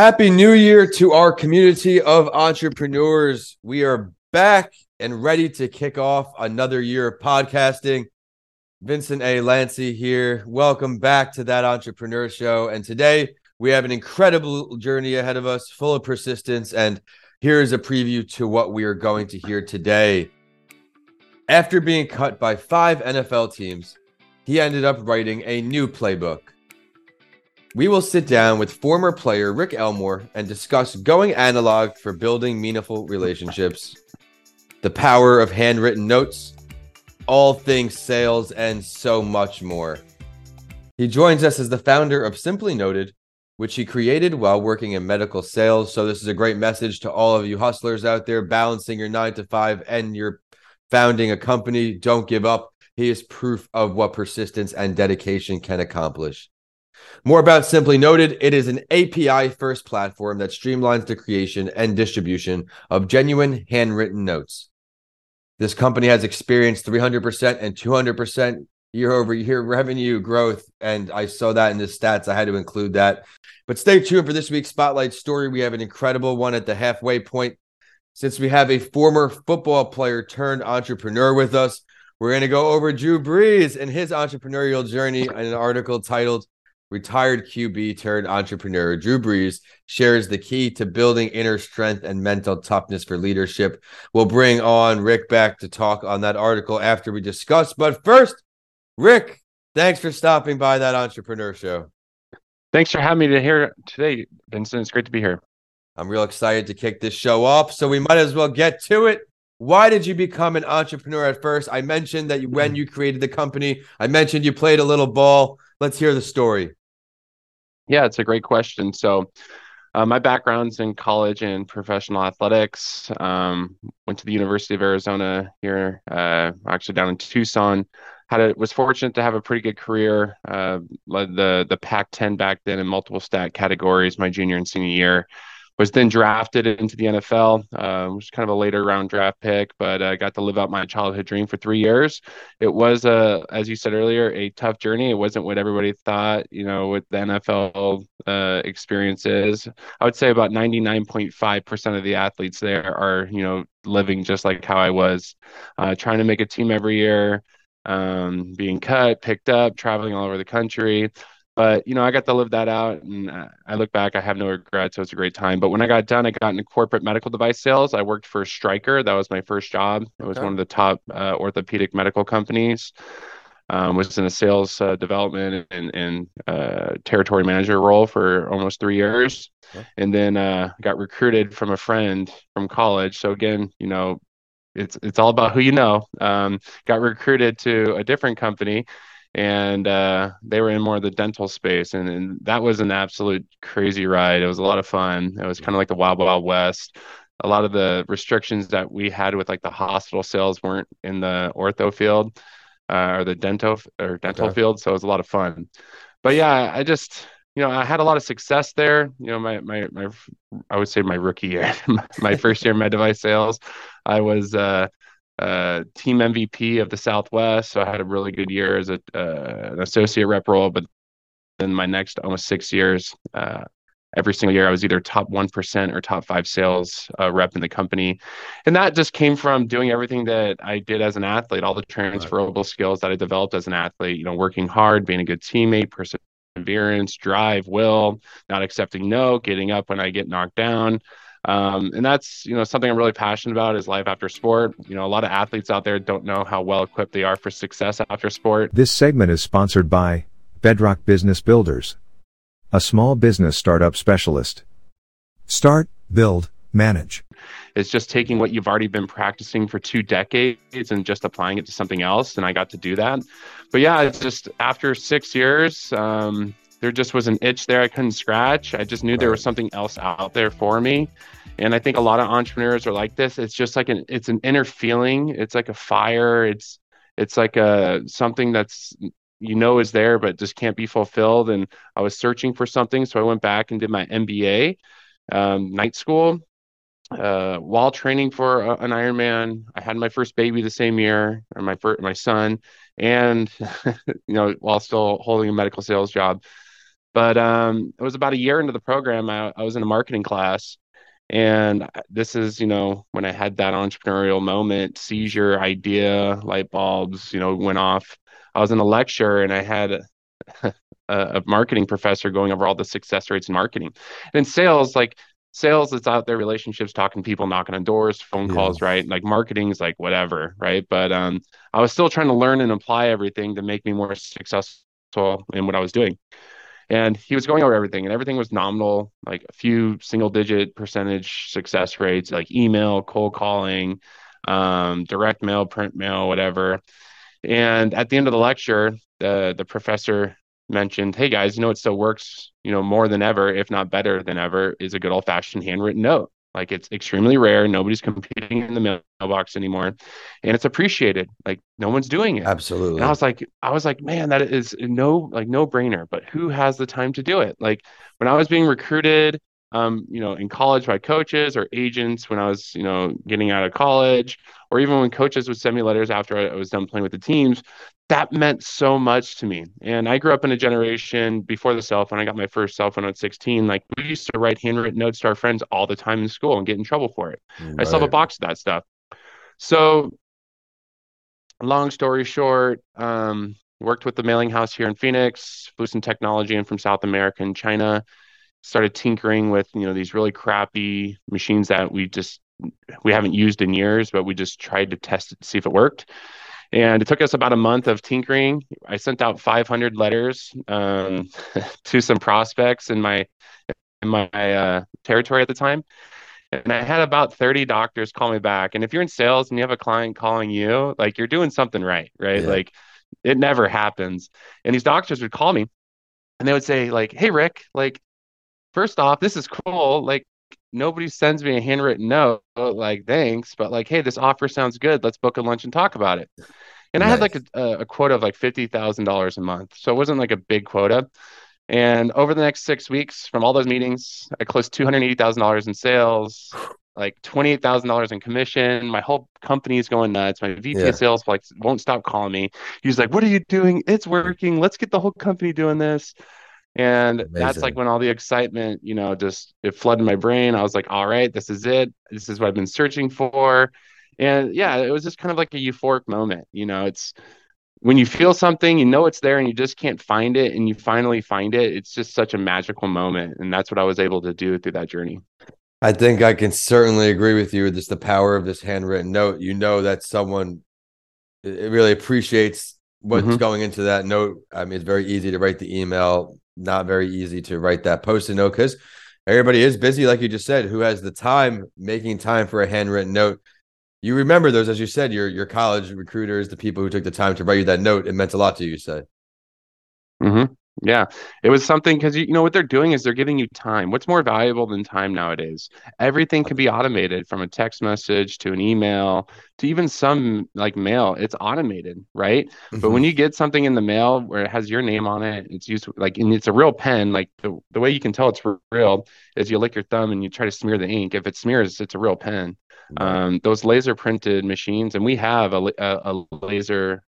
Happy New Year to our community of entrepreneurs. We are back and ready to kick off another year of podcasting. Vincent Ialenti here. Welcome back to that entrepreneur show. And today we have an incredible journey ahead of us, full of persistence. And here's a preview to what we are going to hear today. After being cut by five NFL teams, he ended up writing a new playbook. We will sit down with former player Rick Elmore and discuss going analog for building meaningful relationships, the power of handwritten notes, all things sales, and so much more. He joins us as the founder of Simply Noted, which he created while working in medical sales. So, this is a great message to all of you hustlers out there balancing your nine to five and you're founding a company. Don't give up. He is proof of what persistence and dedication can accomplish. More about Simply Noted, it is an API first platform that streamlines the creation and distribution of genuine handwritten notes. This company has experienced 300% and 200% year over year revenue growth. And I saw that in the stats. I had to include that. But stay tuned for this week's spotlight story. We have an incredible one at the halfway point. Since we have a former football player turned entrepreneur with us, we're going to go over Drew Brees and his entrepreneurial journey in an article titled retired QB turned entrepreneur Drew Brees shares the key to building inner strength and mental toughness for leadership. We'll bring on Rick back to talk on that article after we discuss. But first, Rick, thanks for stopping by that entrepreneur show. Thanks for having me to here today, Vincent. It's great to be here. I'm real excited to kick this show off, so we might as well get to it. Why did you become an entrepreneur at first? I mentioned that when mm. you created the company, I mentioned you played a little ball. Let's hear the story. Yeah, it's a great question. So, uh, my background's in college and professional athletics. Um, went to the University of Arizona here, uh, actually down in Tucson. Had a, was fortunate to have a pretty good career. Uh, led the the Pac-10 back then in multiple stat categories my junior and senior year was then drafted into the NFL, uh, which was kind of a later round draft pick, but I uh, got to live out my childhood dream for three years. It was a, as you said earlier, a tough journey. It wasn't what everybody thought, you know, with the NFL uh, experiences. I would say about 99.5% of the athletes there are, you know, living just like how I was, uh, trying to make a team every year, um, being cut, picked up, traveling all over the country but you know i got to live that out and i look back i have no regrets so it's a great time. But when i got done i got into corporate medical device sales. I worked for stryker. That was my first job. It was okay. one of the top uh, orthopedic medical companies um, was in a sales uh, development and, and uh, territory manager role for almost three years. Okay. and then uh, got recruited from a friend from college. So again you know it's it's all about who you know. Um, got recruited to a different company and uh, they were in more of the dental space, and, and, that was an absolute crazy ride. It was a lot of fun. It was kind of like the Wild Wild West. A lot of the restrictions that we had with like the hospital sales weren't in the ortho field uh, or the dental or dental okay. field, so it was a lot of fun. But yeah, I just you know I had a lot of success there. You know, my my my I would say my rookie year, my first year med device sales, I was. Uh, uh, team MVP of the Southwest. So I had a really good year as a uh, an associate rep role. But then my next almost six years, uh, every single year I was either top one percent or top five sales uh, rep in the company, and that just came from doing everything that I did as an athlete, all the transferable skills that I developed as an athlete. You know, working hard, being a good teammate, perseverance, drive, will, not accepting no, getting up when I get knocked down. Um, and that's you know something I'm really passionate about is life after sport. You know, a lot of athletes out there don't know how well equipped they are for success after sport. This segment is sponsored by Bedrock Business Builders, a small business startup specialist. Start, build, manage. It's just taking what you've already been practicing for two decades and just applying it to something else. And I got to do that. But yeah, it's just after six years, um, there just was an itch there I couldn't scratch. I just knew there was something else out there for me. And I think a lot of entrepreneurs are like this. It's just like an it's an inner feeling. It's like a fire. It's it's like a something that's you know is there but just can't be fulfilled. And I was searching for something, so I went back and did my MBA, um, night school. Uh, while training for a, an Ironman, I had my first baby the same year, or my first my son, and you know while still holding a medical sales job But um, it was about a year into the program. I, I was in a marketing class, and this is, you know, when I had that entrepreneurial moment, seizure, idea, light bulbs, you know, went off. I was in a lecture and I had a, a marketing professor going over all the success rates in marketing. And in sales, like sales it's out there relationships talking to people knocking on doors phone calls right like marketing is like whatever right but um i was still trying to learn and apply everything to make me more successful in what i was doing and he was going over everything and everything was nominal like a few single digit percentage success rates like email cold calling um, direct mail print mail whatever and at the end of the lecture the the professor mentioned, hey guys, you know, it still works, you know, more than ever, if not better than ever, is a good old fashioned handwritten note. Like it's extremely rare. Nobody's competing in the mailbox anymore. And it's appreciated. Like no one's doing it. Absolutely. And I was like, I was like, man, that is no like no brainer. But who has the time to do it? Like when I was being recruited, um, you know, in college by coaches or agents when I was, you know, getting out of college, or even when coaches would send me letters after I was done playing with the teams, that meant so much to me. And I grew up in a generation before the cell phone. I got my first cell phone at 16. Like we used to write handwritten notes to our friends all the time in school and get in trouble for it. Right. I still have a box of that stuff. So, long story short, um, worked with the mailing house here in Phoenix, flew some technology in from South America and China, started tinkering with you know these really crappy machines that we just we haven't used in years, but we just tried to test it to see if it worked. And it took us about a month of tinkering. I sent out 500 letters um, to some prospects in my in my uh, territory at the time, and I had about 30 doctors call me back. And if you're in sales and you have a client calling you, like you're doing something right, right? Yeah. Like it never happens. And these doctors would call me, and they would say like, "Hey Rick, like first off, this is cool. Like nobody sends me a handwritten note like thanks but like hey this offer sounds good let's book a lunch and talk about it. And nice. i had like a, a quota of like $50000 a month so it wasn't like a big quota. And over the next six weeks from all those meetings i closed $280000 in sales like $28000 in commission. My whole company is going nuts. My vp yeah. of sales like won't stop calling me. He's like what are you doing? It's working. Let's get the whole company doing this and Amazing. that's like when all the excitement you know just it flooded my brain. I was like all right this is it. This is what i've been searching for. And yeah it was just kind of like a euphoric moment you know? It's when you feel something you know it's there and you just can't find it and you finally find it it's just such a magical moment and that's what i was able to do through that journey. I think i can certainly agree with you just the power of this handwritten note. You know that someone it really appreciates what's mm-hmm. going into that note. I mean it's very easy to write the email not very easy to write that post-it note because everybody is busy, like you just said. Who has the time making time for a handwritten note? You remember those, as you said, your your college recruiters, the people who took the time to write you that note. It meant a lot to you. Say. Mm-hmm. Yeah, it was something because you, you know what they're doing is they're giving you time. What's more valuable than time nowadays? Everything can be automated from a text message to an email to even some like mail. It's automated, right? Mm-hmm. But when you get something in the mail where it has your name on it, it's used like and it's a real pen. Like the, the way you can tell it's real is you lick your thumb and you try to smear the ink. If it smears, it's a real pen. Um, those laser printed machines, and we have a, a, a laser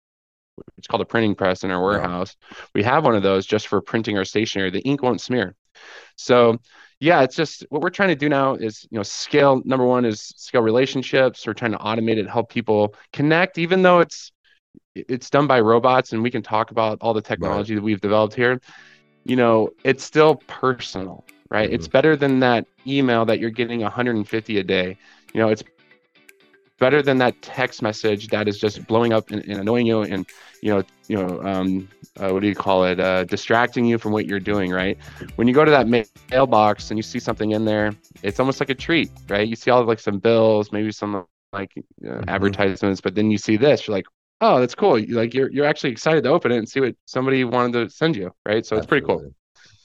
it's called a printing press in our warehouse. Yeah. We have one of those just for printing our stationery. The ink won't smear. So yeah, it's just what we're trying to do now is, you know, scale. Number one is scale relationships. We're trying to automate it, help people connect, even though it's it's done by robots and we can talk about all the technology right. that we've developed here. You know, it's still personal, right? Mm-hmm. It's better than that email that you're getting 150 a day. You know, it's better than that text message that is just blowing up and, and annoying you and you know you know um, uh, what do you call it uh, distracting you from what you're doing right? When you go to that mailbox and you see something in there it's almost like a treat right? You see all like some bills maybe some like uh, mm-hmm. advertisements but then you see this you're like oh that's cool. Like you're, you're actually excited to open it and see what somebody wanted to send you right? So it's pretty cool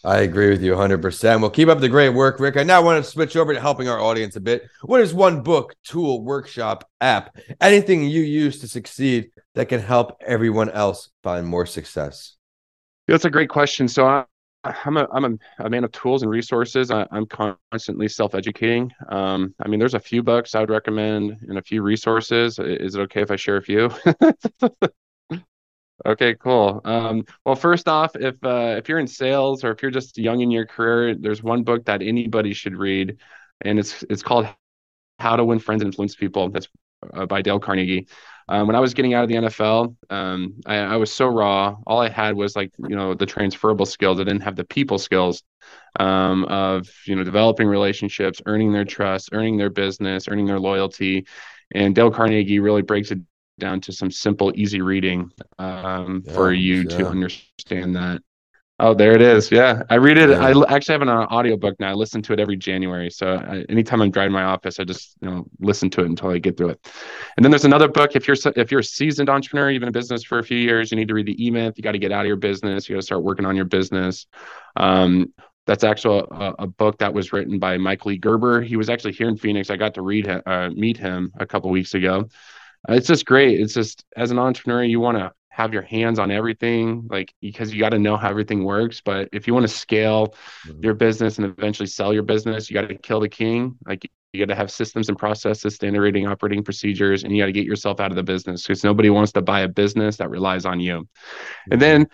I agree with you 100%. Well, keep up the great work, Rick. I now want to switch over to helping our audience a bit. What is one book, tool, workshop, app, anything you use to succeed that can help everyone else find more success? That's a great question. So I, I'm a I'm a, a, man of tools and resources. I, am constantly self educating. Um, I mean, there's a few books I would recommend and a few resources. Is it okay if I share a few? Okay, cool. Um, well, first off, if uh, if you're in sales or if you're just young in your career, there's one book that anybody should read, and it's it's called How to Win Friends and Influence People. That's uh, by Dale Carnegie. Um, when I was getting out of the NFL, um, I, I, was so raw. All I had was like you know the transferable skills. I didn't have the people skills um, of you know developing relationships, earning their trust, earning their business, earning their loyalty. And Dale Carnegie really breaks it down to some simple, easy reading um, yeah, for you yeah. to understand that. Oh, there it is. Yeah, I read it. Yeah. I actually have an uh, audiobook now. I listen to it every January. So I, anytime I'm driving my office, I just you know listen to it until I get through it. And then there's another book. If you're if you're a seasoned entrepreneur, you've been in business for a few years, you need to read the E Myth. You got to get out of your business. You got to start working on your business. Um, that's actually a, a, book that was written by Mike Lee Gerber. He was actually here in Phoenix. I got to read uh, meet him a couple weeks ago. Uh, it's just great. It's just as an entrepreneur, you want to have your hands on everything, like because you got to know how everything works. But if you want to scale mm-hmm. your business and eventually sell your business, you got to kill the king. Like you got to have systems and processes, standard rating, operating procedures, and you got to get yourself out of the business because nobody wants to buy a business that relies on you. Mm-hmm. And then,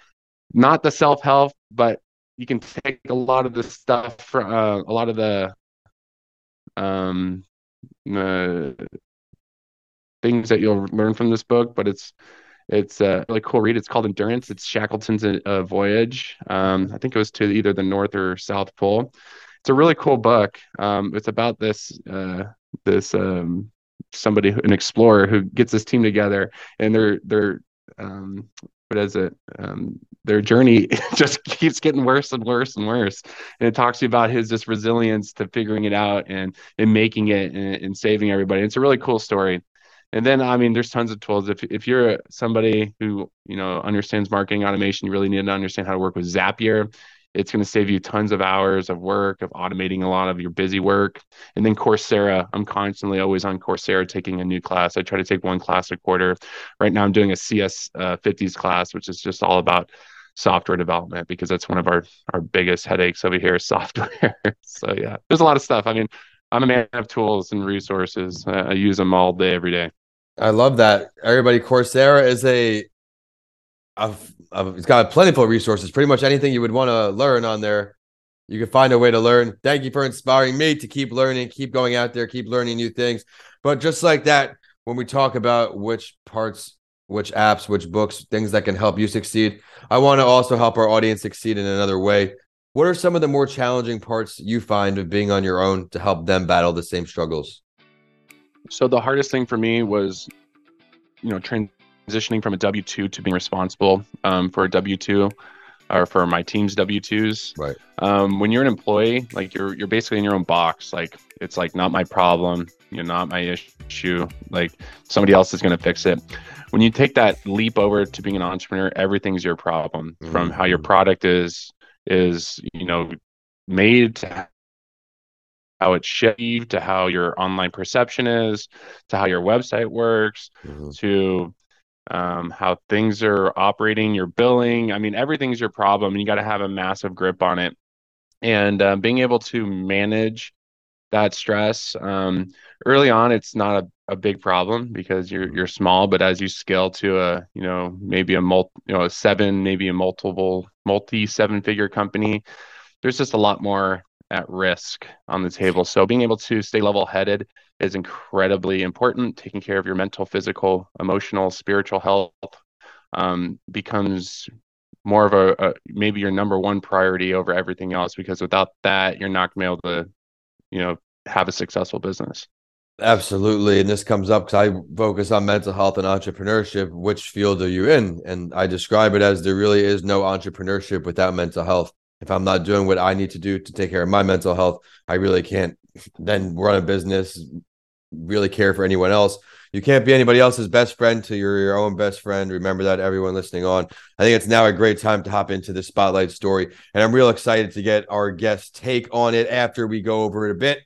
not the self help, but you can take a lot of the stuff from uh, a lot of the um uh, things that you'll learn from this book, but it's it's a really cool read. It's called Endurance. It's Shackleton's uh, voyage. Um, I think it was to either the North or South Pole. It's a really cool book. Um, it's about this uh, this um, somebody, an explorer, who gets this team together, and they're they're um, what is it? Um, their journey just keeps getting worse and worse and worse. And it talks to you about his just resilience to figuring it out and and making it and, and saving everybody. It's a really cool story and then i mean there's tons of tools. If, if you're somebody who you know understands marketing automation you really need to understand how to work with zapier. It's going to save you tons of hours of work of automating a lot of your busy work. And then coursera. I'm constantly always on coursera taking a new class. I try to take one class a quarter. Right now i'm doing a cs uh, 50s class which is just all about software development because that's one of our our biggest headaches over here is software. So yeah there's a lot of stuff. I mean i'm a man of tools and resources i use them all day every day I love that. Everybody, Coursera is a, a, a it's got plentiful resources. Pretty much anything you would want to learn on there, you can find a way to learn. Thank you for inspiring me to keep learning, keep going out there, keep learning new things. But just like that, when we talk about which parts, which apps, which books, things that can help you succeed, I want to also help our audience succeed in another way. What are some of the more challenging parts you find of being on your own to help them battle the same struggles? So the hardest thing for me was, you know, transitioning from a W two to being responsible um, for a W two, or for my team's W twos. Right. Um, when you're an employee, like you're you're basically in your own box. Like it's like not my problem. You're not my issue. Like somebody else is going to fix it. When you take that leap over to being an entrepreneur, everything's your problem. Mm-hmm. From how your product is is you know made to how it's shipped to how your online perception is to how your website works mm-hmm. to um, how things are operating your billing i mean everything's your problem and you got to have a massive grip on it and uh, being able to manage that stress um, early on it's not a, a big problem because you're you're small but as you scale to a you know maybe a multi you know a seven maybe a multiple multi seven figure company there's just a lot more at risk on the table. So being able to stay level headed is incredibly important. Taking care of your mental, physical, emotional, spiritual health um, becomes more of a, a, maybe your number one priority over everything else because without that you're not going to be able to you know have a successful business absolutely and this comes up because i focus on mental health and entrepreneurship which field are you in and i describe it as there really is no entrepreneurship without mental health if I'm not doing what I need to do to take care of my mental health, I really can't then run a business, really care for anyone else. You can't be anybody else's best friend to your, your own best friend. Remember that, everyone listening on. I think it's now a great time to hop into the spotlight story. And I'm real excited to get our guest take on it after we go over it a bit.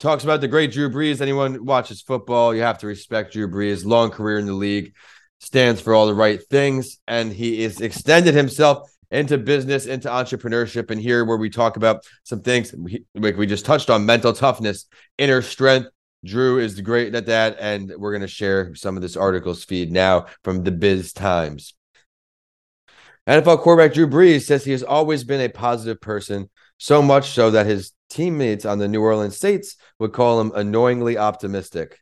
Talks about the great Drew Brees. Anyone watches football, you have to respect Drew Brees. Long career in the league, stands for all the right things, and he is extended himself into business, into entrepreneurship, and here where we talk about some things we, we just touched on mental toughness, inner strength. Drew is great at that, and we're going to share some of this article's feed now from the Biz Times. NFL quarterback Drew Brees says he has always been a positive person, so much so that his teammates on the New Orleans Saints would call him annoyingly optimistic.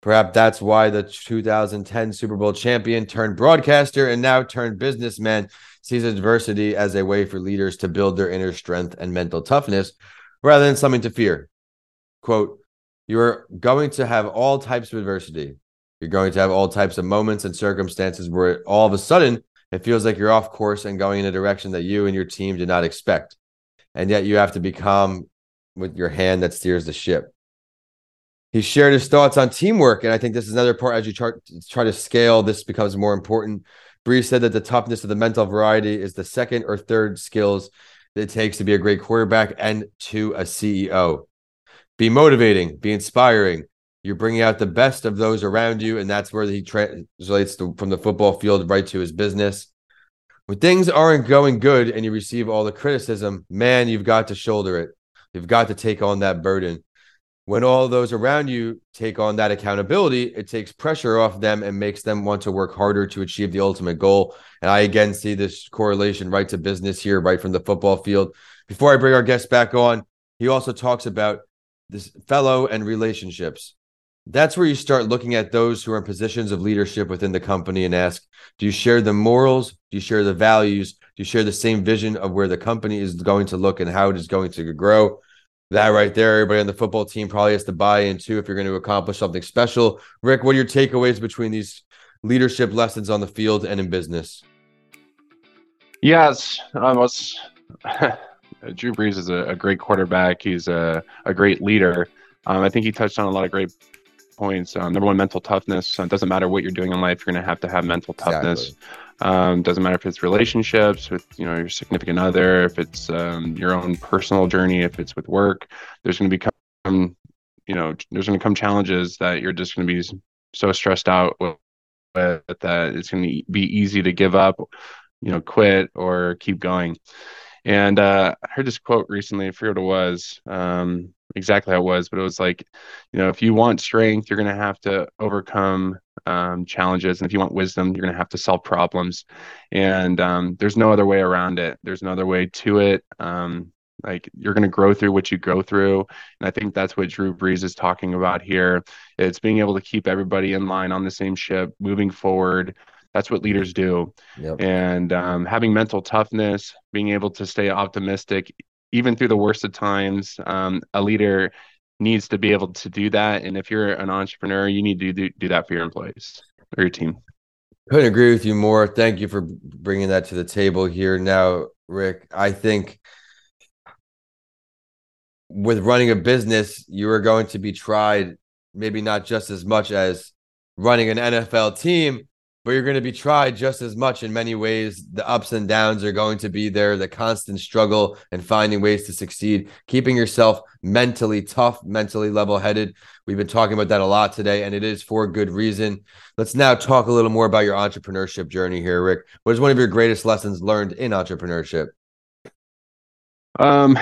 Perhaps that's why the 2010 Super Bowl champion turned broadcaster and now turned businessman sees adversity as a way for leaders to build their inner strength and mental toughness rather than something to fear. Quote, you're going to have all types of adversity. You're going to have all types of moments and circumstances where all of a sudden it feels like you're off course and going in a direction that you and your team did not expect. And yet you have to be calm with your hand that steers the ship. He shared his thoughts on teamwork. And I think this is another part as you try, try to scale, this becomes more important. Brees said that the toughness of the mental variety is the second or third skills that it takes to be a great quarterback and to a CEO. Be motivating, be inspiring. You're bringing out the best of those around you. And that's where he translates from the football field right to his business. When things aren't going good and you receive all the criticism, man, you've got to shoulder it. You've got to take on that burden. When all those around you take on that accountability, it takes pressure off them and makes them want to work harder to achieve the ultimate goal. And I again see this correlation right to business here, right from the football field. Before I bring our guest back on, he also talks about this fellow and relationships. That's where you start looking at those who are in positions of leadership within the company and ask, do you share the morals? Do you share the values? Do you share the same vision of where the company is going to look and how it is going to grow? that right there, everybody on the football team probably has to buy into if you're going to accomplish something special. Rick, what are your takeaways between these leadership lessons on the field and in business? Yes, i was, Drew Brees is a, a, great quarterback. He's a, a great leader. Um, I think he touched on a lot of great points. Um, number one, mental toughness. it doesn't matter what you're doing in life, you're going to have to have mental toughness. Exactly. Um, doesn't matter if it's relationships with you know your significant other, if it's um, your own personal journey, if it's with work. There's going to become you know there's going to come challenges that you're just going to be so stressed out with, with that it's going to be easy to give up, you know, quit or keep going. And uh, I heard this quote recently. I forget what it was. Um, exactly how it was, but it was like, you know, if you want strength, you're going to have to overcome um, challenges, and if you want wisdom, you're going to have to solve problems. And um, there's no other way around it. There's no other way to it. Um, like you're going to grow through what you go through, and I think that's what Drew Brees is talking about here. It's being able to keep everybody in line on the same ship, moving forward. That's what leaders do. Yep. And um, having mental toughness, being able to stay optimistic even through the worst of times, um, a leader needs to be able to do that. And if you're an entrepreneur, you need to do, do that for your employees or your team. Couldn't agree with you more. Thank you for bringing that to the table here. Now, Rick, I think with running a business, you are going to be tried maybe not just as much as running an NFL team, but you're going to be tried just as much in many ways. The ups and downs are going to be there, the constant struggle and finding ways to succeed, keeping yourself mentally tough, mentally level headed. We've been talking about that a lot today, and it is for good reason. Let's now talk a little more about your entrepreneurship journey here, Rick. What is one of your greatest lessons learned in entrepreneurship? Um,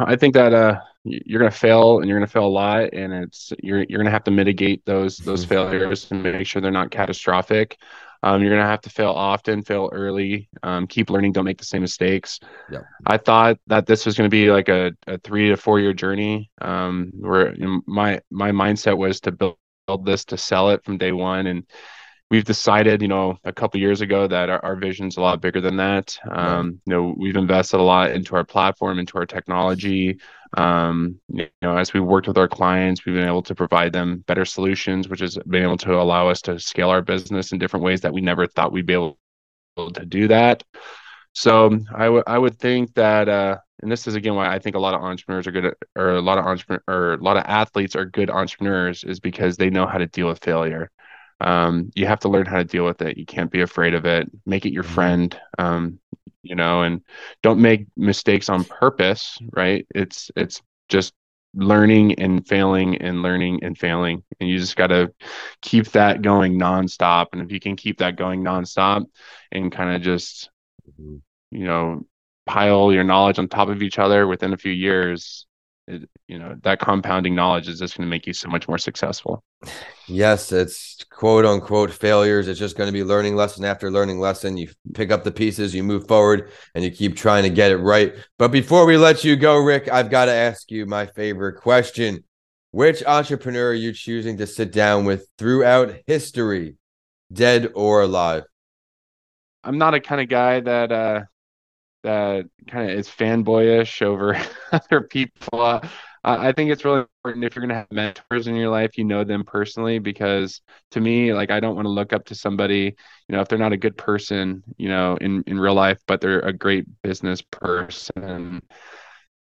I think that uh, you're going to fail and you're going to fail a lot and it's you're you're going to have to mitigate those those mm-hmm. failures and make sure they're not catastrophic um, you're going to have to fail often fail early um, keep learning don't make the same mistakes yeah. i thought that this was going to be like a, a three to four year journey um, where you know, my my mindset was to build, build this to sell it from day one and we've decided, you know, a couple years ago that our, our vision's a lot bigger than that. Um, you know, we've invested a lot into our platform, into our technology, um, you know, as we worked with our clients, we've been able to provide them better solutions, which has been able to allow us to scale our business in different ways that we never thought we'd be able to do that. So I would I would think that, uh, and this is again why I think a lot of entrepreneurs are good at, or a lot of entrepreneur or a lot of athletes are good entrepreneurs is because they know how to deal with failure. Um, you have to learn how to deal with it. You can't be afraid of it. Make it your mm-hmm. friend. Um, you know, and don't make mistakes on purpose, right? It's it's just learning and failing and learning and failing. And you just got to keep that going nonstop. And if you can keep that going nonstop and kind of just, mm-hmm. you know, pile your knowledge on top of each other within a few years, it, you know that compounding knowledge is just going to make you so much more successful. Yes, it's quote unquote failures. It's just going to be learning lesson after learning lesson. You pick up the pieces, you move forward, and you keep trying to get it right. But before we let you go, Rick, I've got to ask you my favorite question. Which entrepreneur are you choosing to sit down with throughout history, dead or alive? I'm not a kind of guy that uh that kind of is fanboyish over other people. Uh, I think it's really important if you're going to have mentors in your life, you know them personally, because to me, like, I don't want to look up to somebody, you know, if they're not a good person, you know, in, in real life, but they're a great business person.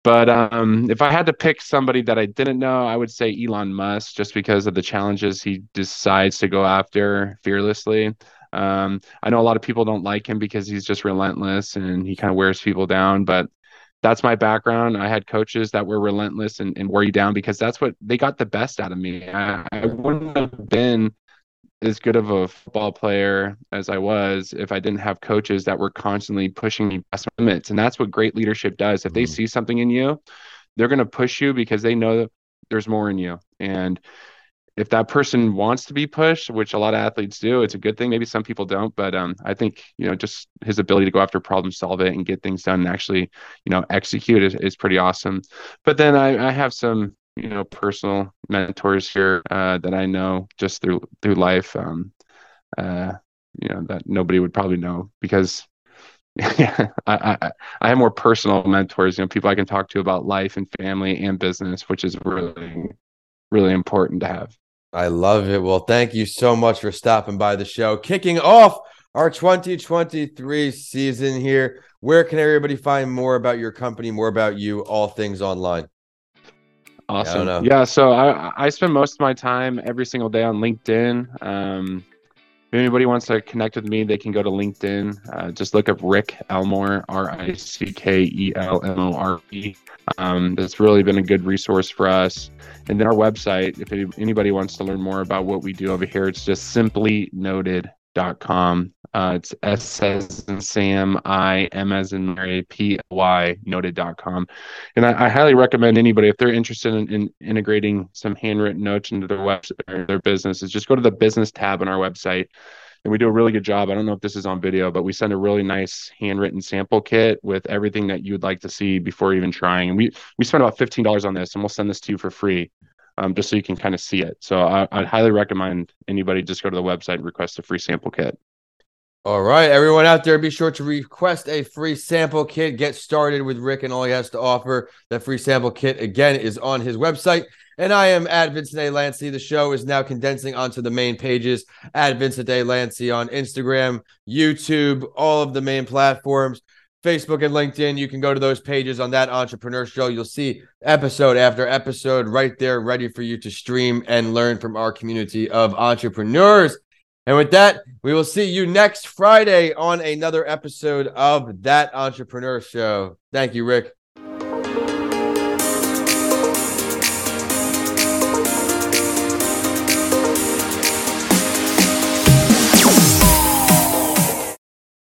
But um, if I had to pick somebody that I didn't know, I would say Elon Musk, just because of the challenges he decides to go after fearlessly. Um, I know a lot of people don't like him because he's just relentless and he kind of wears people down, but that's my background. I had coaches that were relentless and, and wear you down because that's what they got the best out of me. I, I wouldn't have been as good of a football player as I was if I didn't have coaches that were constantly pushing me past limits. And that's what great leadership does. If they mm-hmm. see something in you, they're going to push you because they know there's more in you. And if that person wants to be pushed, which a lot of athletes do, it's a good thing. Maybe some people don't, but um, I think you know just his ability to go after problem, solve it, and get things done, and actually you know execute is, is pretty awesome. But then I, I have some you know personal mentors here uh, that I know just through through life, um, uh, you know that nobody would probably know because yeah, I, I, I have more personal mentors, you know, people I can talk to about life and family and business, which is really, really important to have. I love it. Well, thank you so much for stopping by the show. Kicking off our 2023 season here. Where can everybody find more about your company, more about you, all things online? Awesome. Yeah, yeah so I, I spend most of my time every single day on LinkedIn. Um, if anybody wants to connect with me, they can go to LinkedIn. Uh, just look up Rick Elmore, R I C K E L M O R E. Um, that's really been a good resource for us. And then our website, if anybody wants to learn more about what we do over here, it's just simply noted.com. Uh, it's S as in Sam, I, M as in Mary, P Y noted.com. And I, I, highly recommend anybody, if they're interested in, in, integrating some handwritten notes into their website or their business, is just go to the business tab on our website and we do a really good job. I don't know if this is on video, but we send a really nice handwritten sample kit with everything that you'd like to see before even trying. And we we spend about fifteen dollars on this, and we'll send this to you for free, um, just so you can kind of see it. So I, I'd highly recommend anybody just go to the website and request a free sample kit. All right, everyone out there, be sure to request a free sample kit. Get started with Rick and all he has to offer. That free sample kit again is on his website. And I am at Vincent Ialenti. The show is now condensing onto the main pages at Vincent Ialenti on Instagram, YouTube, all of the main platforms, Facebook and LinkedIn. You can go to those pages on that entrepreneur show. You'll see episode after episode right there, ready for you to stream and learn from our community of entrepreneurs. And with that, we will see you next Friday on another episode of That Entrepreneur Show. Thank you, Rick.